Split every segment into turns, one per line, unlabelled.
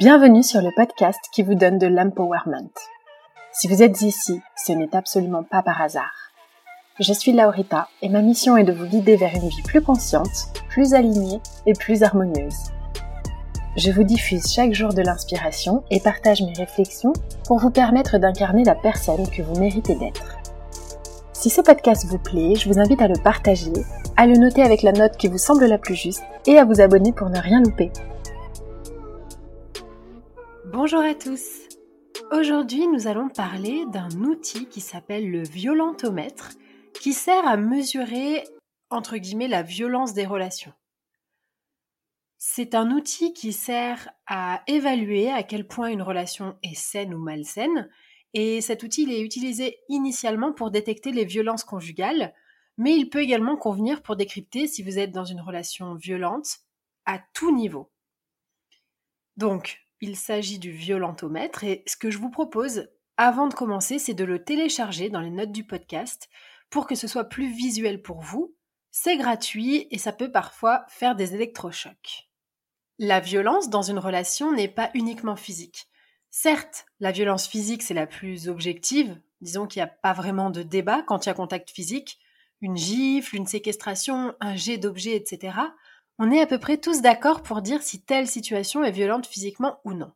Bienvenue sur le podcast qui vous donne de l'empowerment. Si vous êtes ici, ce n'est absolument pas par hasard. Je suis Laurita et ma mission est de vous guider vers une vie plus consciente, plus alignée et plus harmonieuse. Je vous diffuse chaque jour de l'inspiration et partage mes réflexions pour vous permettre d'incarner la personne que vous méritez d'être. Si ce podcast vous plaît, je vous invite à le partager, à le noter avec la note qui vous semble la plus juste et à vous abonner pour ne rien louper. Bonjour à tous. Aujourd'hui, nous allons parler d'un outil qui s'appelle le violentomètre, qui sert à mesurer, entre guillemets, la violence des relations. C'est un outil qui sert à évaluer à quel point une relation est saine ou malsaine, et cet outil il est utilisé initialement pour détecter les violences conjugales, mais il peut également convenir pour décrypter si vous êtes dans une relation violente à tout niveau. Donc, il s'agit du violentomètre et ce que je vous propose avant de commencer, c'est de le télécharger dans les notes du podcast pour que ce soit plus visuel pour vous. C'est gratuit et ça peut parfois faire des électrochocs. La violence dans une relation n'est pas uniquement physique. Certes, la violence physique, c'est la plus objective. Disons qu'il n'y a pas vraiment de débat quand il y a contact physique. Une gifle, une séquestration, un jet d'objets, etc. On est à peu près tous d'accord pour dire si telle situation est violente physiquement ou non.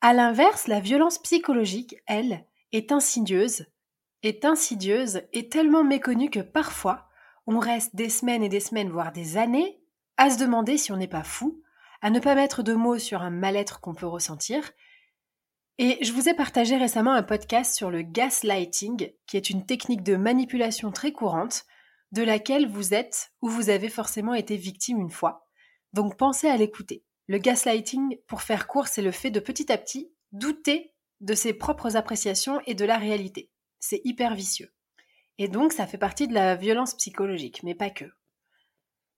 À l'inverse, la violence psychologique, elle, est insidieuse, est insidieuse et tellement méconnue que parfois, on reste des semaines et des semaines, voire des années, à se demander si on n'est pas fou, à ne pas mettre de mots sur un mal-être qu'on peut ressentir. Et je vous ai partagé récemment un podcast sur le gaslighting, qui est une technique de manipulation très courante, de laquelle vous êtes ou vous avez forcément été victime une fois. Donc pensez à l'écouter. Le gaslighting, pour faire court, c'est le fait de petit à petit douter de ses propres appréciations et de la réalité. C'est hyper vicieux. Et donc ça fait partie de la violence psychologique, mais pas que.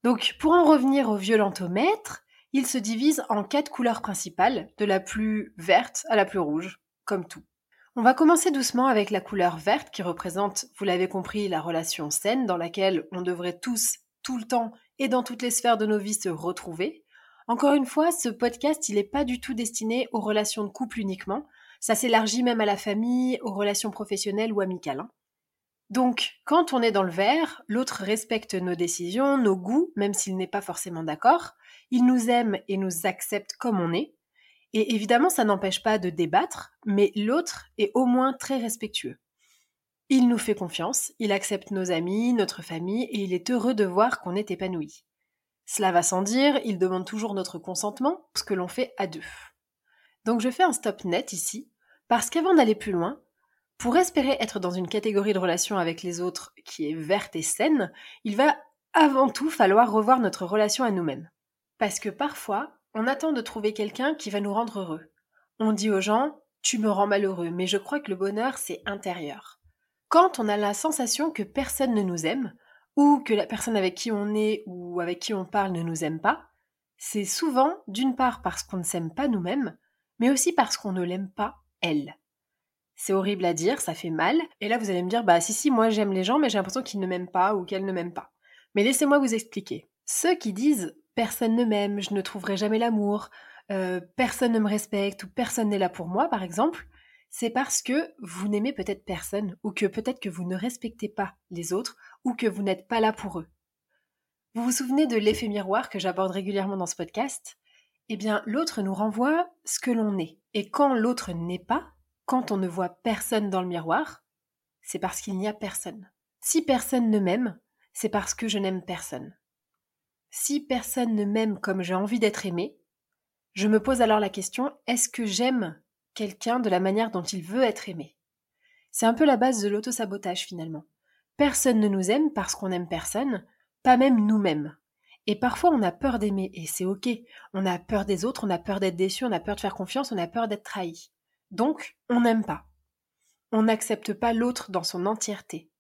Donc pour en revenir au violentomètre, il se divise en quatre couleurs principales, de la plus verte à la plus rouge, comme tout. On va commencer doucement avec la couleur verte qui représente, vous l'avez compris, la relation saine dans laquelle on devrait tous, tout le temps et dans toutes les sphères de nos vies se retrouver. Encore une fois, ce podcast, il n'est pas du tout destiné aux relations de couple uniquement. Ça s'élargit même à la famille, aux relations professionnelles ou amicales. hein. Donc, quand on est dans le vert, l'autre respecte nos décisions, nos goûts, même s'il n'est pas forcément d'accord. Il nous aime et nous accepte comme on est. Et évidemment, ça n'empêche pas de débattre, mais l'autre est au moins très respectueux. Il nous fait confiance, il accepte nos amis, notre famille, et il est heureux de voir qu'on est épanoui. Cela va sans dire, il demande toujours notre consentement ce que l'on fait à deux. Donc je fais un stop net ici, parce qu'avant d'aller plus loin, pour espérer être dans une catégorie de relation avec les autres qui est verte et saine, il va avant tout falloir revoir notre relation à nous-mêmes. Parce que parfois, on attend de trouver quelqu'un qui va nous rendre heureux. On dit aux gens Tu me rends malheureux, mais je crois que le bonheur, c'est intérieur. Quand on a la sensation que personne ne nous aime, ou que la personne avec qui on est ou avec qui on parle ne nous aime pas, c'est souvent d'une part parce qu'on ne s'aime pas nous-mêmes, mais aussi parce qu'on ne l'aime pas elle. C'est horrible à dire, ça fait mal. Et là, vous allez me dire, bah si, si, moi j'aime les gens, mais j'ai l'impression qu'ils ne m'aiment pas ou qu'elles ne m'aiment pas. Mais laissez-moi vous expliquer. Ceux qui disent personne ne m'aime, je ne trouverai jamais l'amour, euh, personne ne me respecte ou personne n'est là pour moi, par exemple, c'est parce que vous n'aimez peut-être personne ou que peut-être que vous ne respectez pas les autres ou que vous n'êtes pas là pour eux. Vous vous souvenez de l'effet miroir que j'aborde régulièrement dans ce podcast? Eh bien, l'autre nous renvoie ce que l'on est. Et quand l'autre n'est pas, quand on ne voit personne dans le miroir, c'est parce qu'il n'y a personne. Si personne ne m'aime, c'est parce que je n'aime personne. Si personne ne m'aime comme j'ai envie d'être aimé, je me pose alors la question, est-ce que j'aime quelqu'un de la manière dont il veut être aimé? C'est un peu la base de l'autosabotage finalement. Personne ne nous aime parce qu'on n'aime personne, pas même nous-mêmes. Et parfois on a peur d'aimer, et c'est ok. On a peur des autres, on a peur d'être déçu, on a peur de faire confiance, on a peur d'être trahi. Donc, on n'aime pas. On n'accepte pas l'autre dans son entièreté.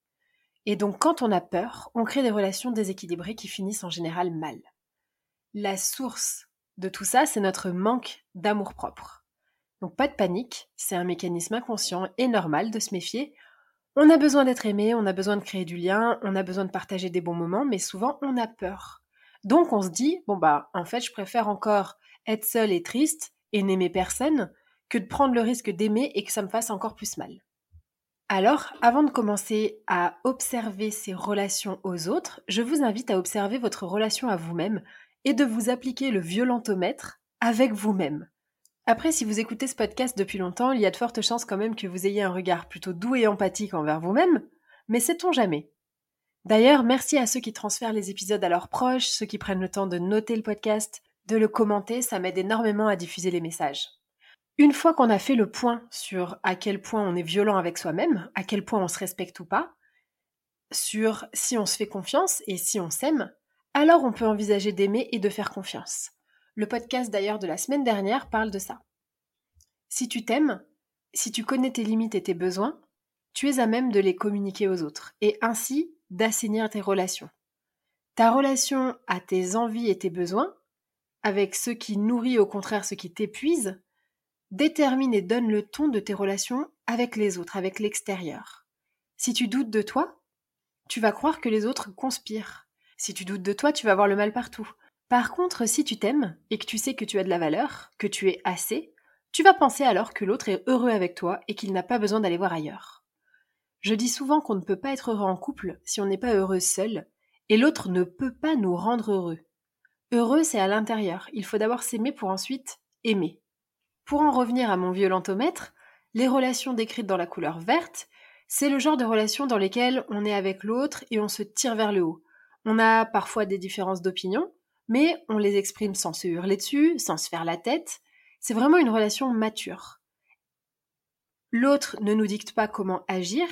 Et donc, quand on a peur, on crée des relations déséquilibrées qui finissent en général mal. La source de tout ça, c'est notre manque d'amour-propre. Donc, pas de panique, c'est un mécanisme inconscient et normal de se méfier on a besoin d'être aimé, on a besoin de créer du lien, on a besoin de partager des bons moments, mais souvent on a peur. Donc on se dit, bon bah en fait je préfère encore être seul et triste et n'aimer personne que de prendre le risque d'aimer et que ça me fasse encore plus mal. Alors, avant de commencer à observer ces relations aux autres, je vous invite à observer votre relation à vous-même et de vous appliquer le violentomètre avec vous-même. Après, si vous écoutez ce podcast depuis longtemps, il y a de fortes chances quand même que vous ayez un regard plutôt doux et empathique envers vous-même, mais sait-on jamais? D'ailleurs, merci à ceux qui transfèrent les épisodes à leurs proches, ceux qui prennent le temps de noter le podcast, de le commenter, ça m'aide énormément à diffuser les messages. Une fois qu'on a fait le point sur à quel point on est violent avec soi-même, à quel point on se respecte ou pas, sur si on se fait confiance et si on s'aime, alors on peut envisager d'aimer et de faire confiance. Le podcast d'ailleurs de la semaine dernière parle de ça. Si tu t'aimes, si tu connais tes limites et tes besoins, tu es à même de les communiquer aux autres et ainsi d'assainir tes relations. Ta relation à tes envies et tes besoins, avec ce qui nourrit au contraire ce qui t'épuise, détermine et donne le ton de tes relations avec les autres, avec l'extérieur. Si tu doutes de toi, tu vas croire que les autres conspirent. Si tu doutes de toi, tu vas voir le mal partout. Par contre, si tu t'aimes et que tu sais que tu as de la valeur, que tu es assez, tu vas penser alors que l'autre est heureux avec toi et qu'il n'a pas besoin d'aller voir ailleurs. Je dis souvent qu'on ne peut pas être heureux en couple si on n'est pas heureux seul, et l'autre ne peut pas nous rendre heureux. Heureux, c'est à l'intérieur. Il faut d'abord s'aimer pour ensuite aimer. Pour en revenir à mon violentomètre, les relations décrites dans la couleur verte, c'est le genre de relations dans lesquelles on est avec l'autre et on se tire vers le haut. On a parfois des différences d'opinion, mais on les exprime sans se hurler dessus, sans se faire la tête. C'est vraiment une relation mature. L'autre ne nous dicte pas comment agir,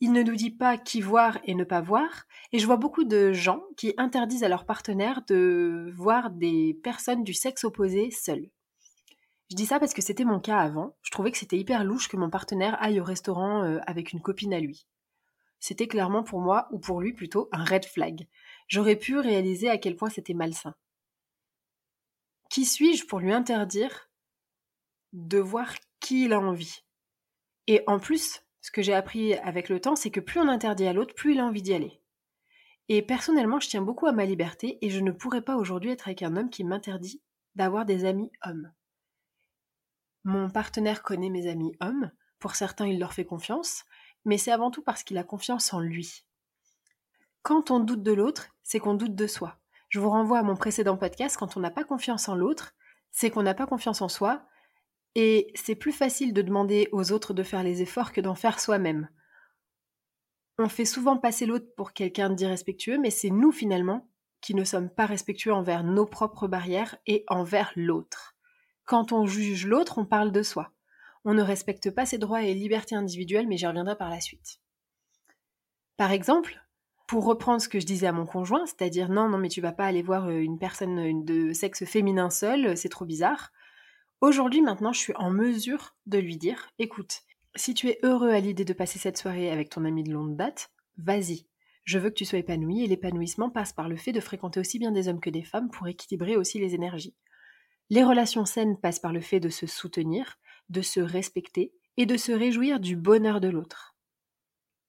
il ne nous dit pas qui voir et ne pas voir, et je vois beaucoup de gens qui interdisent à leur partenaire de voir des personnes du sexe opposé seules. Je dis ça parce que c'était mon cas avant, je trouvais que c'était hyper louche que mon partenaire aille au restaurant euh, avec une copine à lui. C'était clairement pour moi, ou pour lui plutôt, un red flag j'aurais pu réaliser à quel point c'était malsain. Qui suis-je pour lui interdire de voir qui il a envie? Et en plus, ce que j'ai appris avec le temps, c'est que plus on interdit à l'autre, plus il a envie d'y aller. Et personnellement, je tiens beaucoup à ma liberté et je ne pourrais pas aujourd'hui être avec un homme qui m'interdit d'avoir des amis hommes. Mon partenaire connaît mes amis hommes, pour certains il leur fait confiance, mais c'est avant tout parce qu'il a confiance en lui. Quand on doute de l'autre, c'est qu'on doute de soi. Je vous renvoie à mon précédent podcast, quand on n'a pas confiance en l'autre, c'est qu'on n'a pas confiance en soi, et c'est plus facile de demander aux autres de faire les efforts que d'en faire soi-même. On fait souvent passer l'autre pour quelqu'un d'irrespectueux, mais c'est nous finalement qui ne sommes pas respectueux envers nos propres barrières et envers l'autre. Quand on juge l'autre, on parle de soi. On ne respecte pas ses droits et libertés individuelles, mais j'y reviendrai par la suite. Par exemple, pour reprendre ce que je disais à mon conjoint, c'est-à-dire non, non, mais tu vas pas aller voir euh, une personne de sexe féminin seule, c'est trop bizarre. Aujourd'hui, maintenant, je suis en mesure de lui dire écoute, si tu es heureux à l'idée de passer cette soirée avec ton ami de longue date, vas-y. Je veux que tu sois épanoui et l'épanouissement passe par le fait de fréquenter aussi bien des hommes que des femmes pour équilibrer aussi les énergies. Les relations saines passent par le fait de se soutenir, de se respecter et de se réjouir du bonheur de l'autre.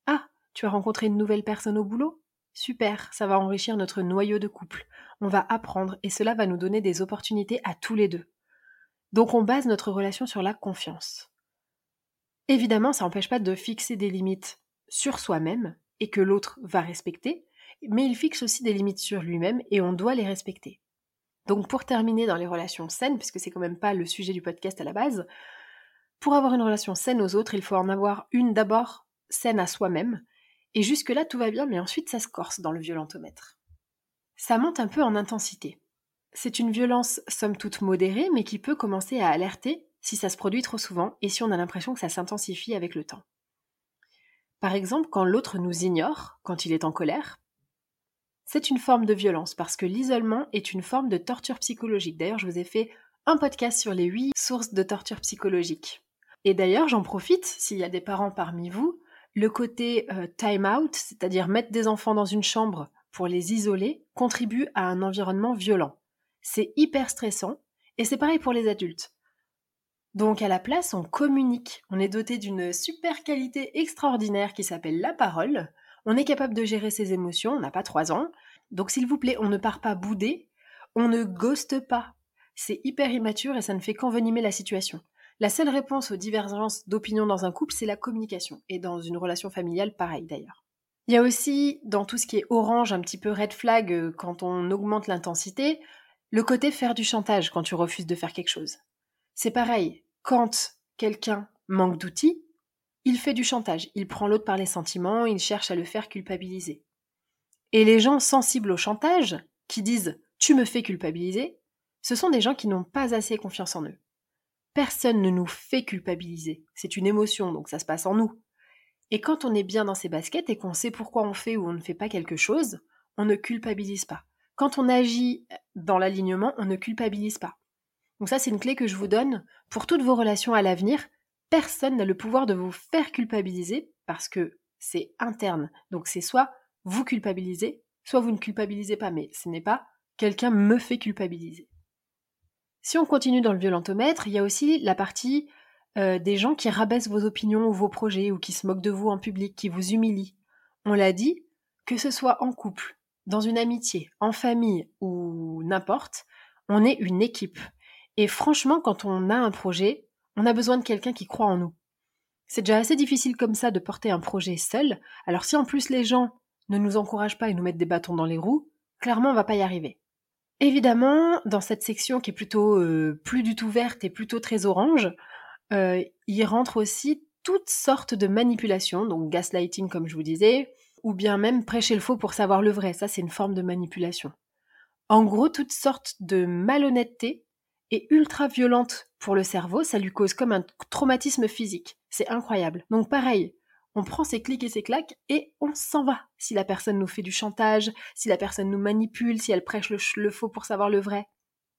Ah, tu as rencontré une nouvelle personne au boulot? Super, ça va enrichir notre noyau de couple. On va apprendre et cela va nous donner des opportunités à tous les deux. Donc on base notre relation sur la confiance. Évidemment, ça n'empêche pas de fixer des limites sur soi-même et que l'autre va respecter, mais il fixe aussi des limites sur lui-même et on doit les respecter. Donc pour terminer dans les relations saines, puisque c'est quand même pas le sujet du podcast à la base, pour avoir une relation saine aux autres, il faut en avoir une d'abord saine à soi-même, et jusque-là tout va bien, mais ensuite ça se corse dans le violentomètre. Ça monte un peu en intensité. C'est une violence somme toute modérée, mais qui peut commencer à alerter si ça se produit trop souvent et si on a l'impression que ça s'intensifie avec le temps. Par exemple, quand l'autre nous ignore, quand il est en colère, c'est une forme de violence parce que l'isolement est une forme de torture psychologique. D'ailleurs, je vous ai fait un podcast sur les huit sources de torture psychologique. Et d'ailleurs, j'en profite, s'il y a des parents parmi vous, le côté euh, time out, c'est-à-dire mettre des enfants dans une chambre pour les isoler, contribue à un environnement violent. C'est hyper stressant, et c'est pareil pour les adultes. Donc à la place, on communique. On est doté d'une super qualité extraordinaire qui s'appelle la parole. On est capable de gérer ses émotions, on n'a pas trois ans. Donc s'il vous plaît, on ne part pas bouder, on ne ghoste pas. C'est hyper immature et ça ne fait qu'envenimer la situation. La seule réponse aux divergences d'opinion dans un couple, c'est la communication. Et dans une relation familiale, pareil d'ailleurs. Il y a aussi, dans tout ce qui est orange, un petit peu red flag euh, quand on augmente l'intensité, le côté faire du chantage quand tu refuses de faire quelque chose. C'est pareil, quand quelqu'un manque d'outils, il fait du chantage, il prend l'autre par les sentiments, il cherche à le faire culpabiliser. Et les gens sensibles au chantage, qui disent tu me fais culpabiliser, ce sont des gens qui n'ont pas assez confiance en eux. Personne ne nous fait culpabiliser, c'est une émotion, donc ça se passe en nous. Et quand on est bien dans ses baskets et qu'on sait pourquoi on fait ou on ne fait pas quelque chose, on ne culpabilise pas. Quand on agit dans l'alignement, on ne culpabilise pas. Donc ça, c'est une clé que je vous donne pour toutes vos relations à l'avenir. Personne n'a le pouvoir de vous faire culpabiliser parce que c'est interne. Donc c'est soit vous culpabilisez, soit vous ne culpabilisez pas, mais ce n'est pas quelqu'un me fait culpabiliser. Si on continue dans le violentomètre, il y a aussi la partie euh, des gens qui rabaissent vos opinions ou vos projets ou qui se moquent de vous en public, qui vous humilient. On l'a dit, que ce soit en couple, dans une amitié, en famille ou n'importe, on est une équipe. Et franchement, quand on a un projet, on a besoin de quelqu'un qui croit en nous. C'est déjà assez difficile comme ça de porter un projet seul, alors si en plus les gens ne nous encouragent pas et nous mettent des bâtons dans les roues, clairement on va pas y arriver. Évidemment, dans cette section qui est plutôt euh, plus du tout verte et plutôt très orange, euh, il rentre aussi toutes sortes de manipulations, donc gaslighting comme je vous disais, ou bien même prêcher le faux pour savoir le vrai, ça c'est une forme de manipulation. En gros, toutes sortes de malhonnêteté est ultra violente pour le cerveau, ça lui cause comme un traumatisme physique. C'est incroyable. Donc pareil, on prend ses clics et ses claques et on s'en va. Si la personne nous fait du chantage, si la personne nous manipule, si elle prêche le, faux pour savoir le vrai.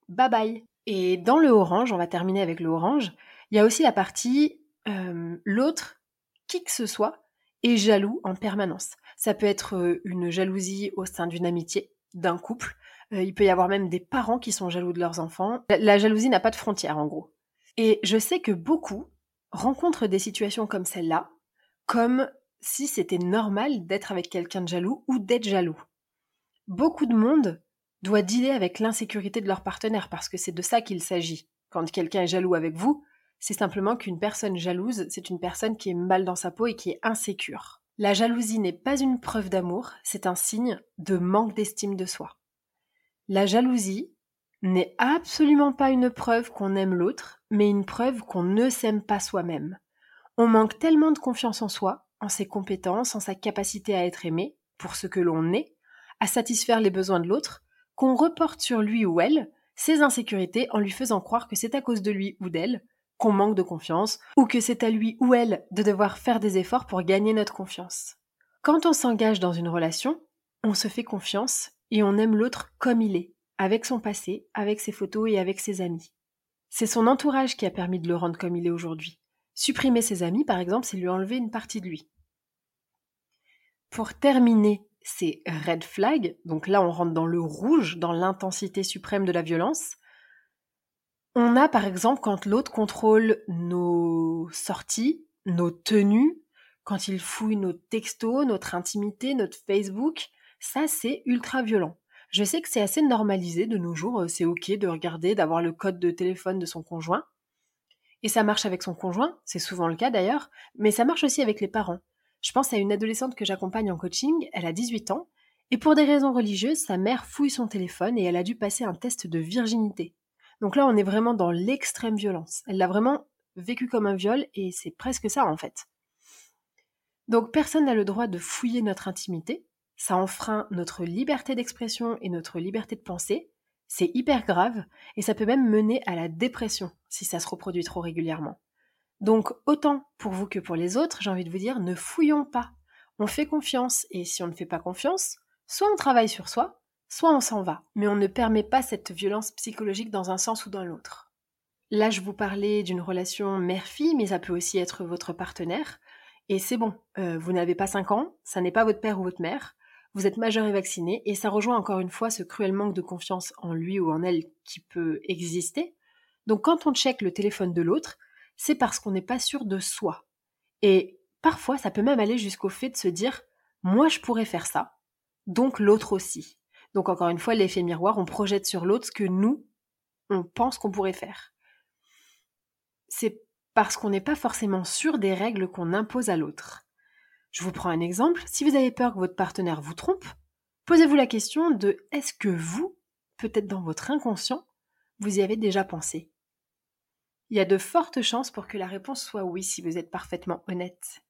Bye bye. Et dans le orange, on va terminer avec le orange, il y a aussi la partie euh, l'autre, qui que ce soit, est jaloux en permanence. Ça peut être euh, une jalousie au sein d'une amitié, d'un couple, euh, il peut y avoir même des parents qui sont jaloux de leurs enfants. La, jalousie n'a pas de frontières, en gros. Et je sais que beaucoup rencontrent des situations comme celle-là, comme si c'était normal d'être avec quelqu'un de jaloux ou d'être jaloux. Beaucoup de monde doit dealer avec l'insécurité de leur partenaire parce que c'est de ça qu'il s'agit. Quand quelqu'un est jaloux avec vous, c'est simplement qu'une personne jalouse, c'est une personne qui est mal dans sa peau et qui est insécure. La jalousie n'est pas une preuve d'amour, c'est un signe de manque d'estime de soi. La jalousie n'est absolument pas une preuve qu'on aime l'autre, mais une preuve qu'on ne s'aime pas soi-même. On manque tellement de confiance en soi, en ses compétences, en sa capacité à être aimé, pour ce que l'on est, à satisfaire les besoins de l'autre, qu'on reporte sur lui ou elle ses insécurités en lui faisant croire que c'est à cause de lui ou d'elle qu'on manque de confiance, ou que c'est à lui ou elle de devoir faire des efforts pour gagner notre confiance. Quand on s'engage dans une relation, on se fait confiance et on aime l'autre comme il est, avec son passé, avec ses photos et avec ses amis. C'est son entourage qui a permis de le rendre comme il est aujourd'hui. Supprimer ses amis, par exemple, c'est lui enlever une partie de lui. Pour terminer c'est red flag. Donc là, on rentre dans le rouge, dans l'intensité suprême de la violence. On a par exemple quand l'autre contrôle nos sorties, nos tenues, quand il fouille nos textos, notre intimité, notre Facebook. Ça, c'est ultra violent. Je sais que c'est assez normalisé de nos jours, c'est ok de regarder, d'avoir le code de téléphone de son conjoint. Et ça marche avec son conjoint, c'est souvent le cas d'ailleurs, mais ça marche aussi avec les parents. Je pense à une adolescente que j'accompagne en coaching, elle a 18 ans, et pour des raisons religieuses, sa mère fouille son téléphone et elle a dû passer un test de virginité. Donc là, on est vraiment dans l'extrême violence. Elle l'a vraiment vécu comme un viol et c'est presque ça en fait. Donc personne n'a le droit de fouiller notre intimité, ça enfreint notre liberté d'expression et notre liberté de penser, c'est hyper grave et ça peut même mener à la dépression si ça se reproduit trop régulièrement. Donc autant pour vous que pour les autres, j'ai envie de vous dire, ne fouillons pas. On fait confiance et si on ne fait pas confiance, soit on travaille sur soi, soit on s'en va. Mais on ne permet pas cette violence psychologique dans un sens ou dans l'autre. Là, je vous parlais d'une relation mère-fille, mais ça peut aussi être votre partenaire. Et c'est bon, euh, vous n'avez pas 5 ans, ça n'est pas votre père ou votre mère, vous êtes majeur et vacciné, et ça rejoint encore une fois ce cruel manque de confiance en lui ou en elle qui peut exister. Donc quand on check le téléphone de l'autre, c'est parce qu'on n'est pas sûr de soi. Et parfois, ça peut même aller jusqu'au fait de se dire moi je pourrais faire ça, donc l'autre aussi. Donc encore une fois, l'effet miroir, on projette sur l'autre ce que nous, on pense qu'on pourrait faire. C'est parce qu'on n'est pas forcément sûr des règles qu'on impose à l'autre. Je vous prends un exemple. Si vous avez peur que votre partenaire vous trompe, posez-vous la question de est-ce que vous, peut-être dans votre inconscient, vous y avez déjà pensé? Il y a de fortes chances pour que la réponse soit oui si vous êtes parfaitement honnête.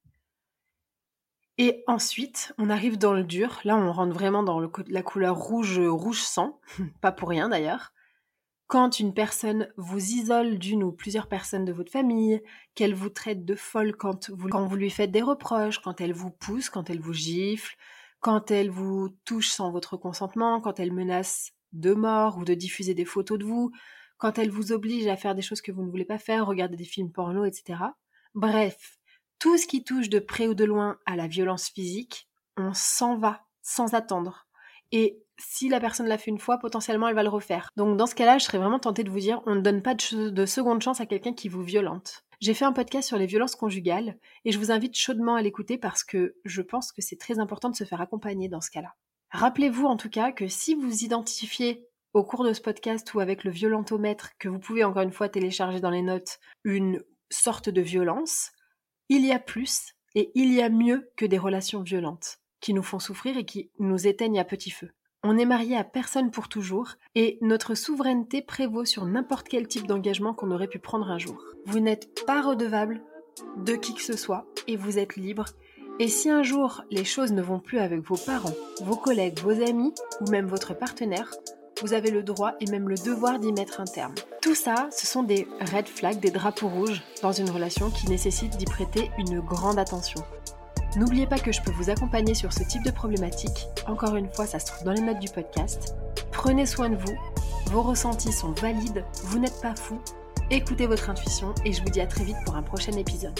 Et ensuite, on arrive dans le dur. Là, on rentre vraiment dans la couleur rouge, rouge sang. Pas pour rien d'ailleurs. Quand une personne vous isole d'une ou plusieurs personnes de votre famille, qu'elle vous traite de folle quand vous, quand vous lui faites des reproches, quand elle vous pousse, quand elle vous gifle, quand elle vous touche sans votre consentement, quand elle menace de mort ou de diffuser des photos de vous, quand elle vous oblige à faire des choses que vous ne voulez pas faire, regarder des films porno, etc. Bref, tout ce qui touche de près ou de loin à la violence physique, on s'en va sans attendre. Et si la personne l'a fait une fois, potentiellement elle va le refaire. Donc dans ce cas-là, je serais vraiment tentée de vous dire, on ne donne pas de, de seconde chance à quelqu'un qui vous violente. J'ai fait un podcast sur les violences conjugales et je vous invite chaudement à l'écouter parce que je pense que c'est très important de se faire accompagner dans ce cas-là. Rappelez-vous en tout cas que si vous identifiez au cours de ce podcast ou avec le violentomètre que vous pouvez encore une fois télécharger dans les notes, une sorte de violence, il y a plus et il y a mieux que des relations violentes qui nous font souffrir et qui nous éteignent à petit feu. On est marié à personne pour toujours et notre souveraineté prévaut sur n'importe quel type d'engagement qu'on aurait pu prendre un jour. Vous n'êtes pas redevable de qui que ce soit et vous êtes libre. Et si un jour les choses ne vont plus avec vos parents, vos collègues, vos amis ou même votre partenaire, vous avez le droit et même le devoir d'y mettre un terme. Tout ça, ce sont des red flags, des drapeaux rouges dans une relation qui nécessite d'y prêter une grande attention. N'oubliez pas que je peux vous accompagner sur ce type de problématique. Encore une fois, ça se trouve dans les notes du podcast. Prenez soin de vous, vos ressentis sont valides, vous n'êtes pas fou. Écoutez votre intuition et je vous dis à très vite pour un prochain épisode.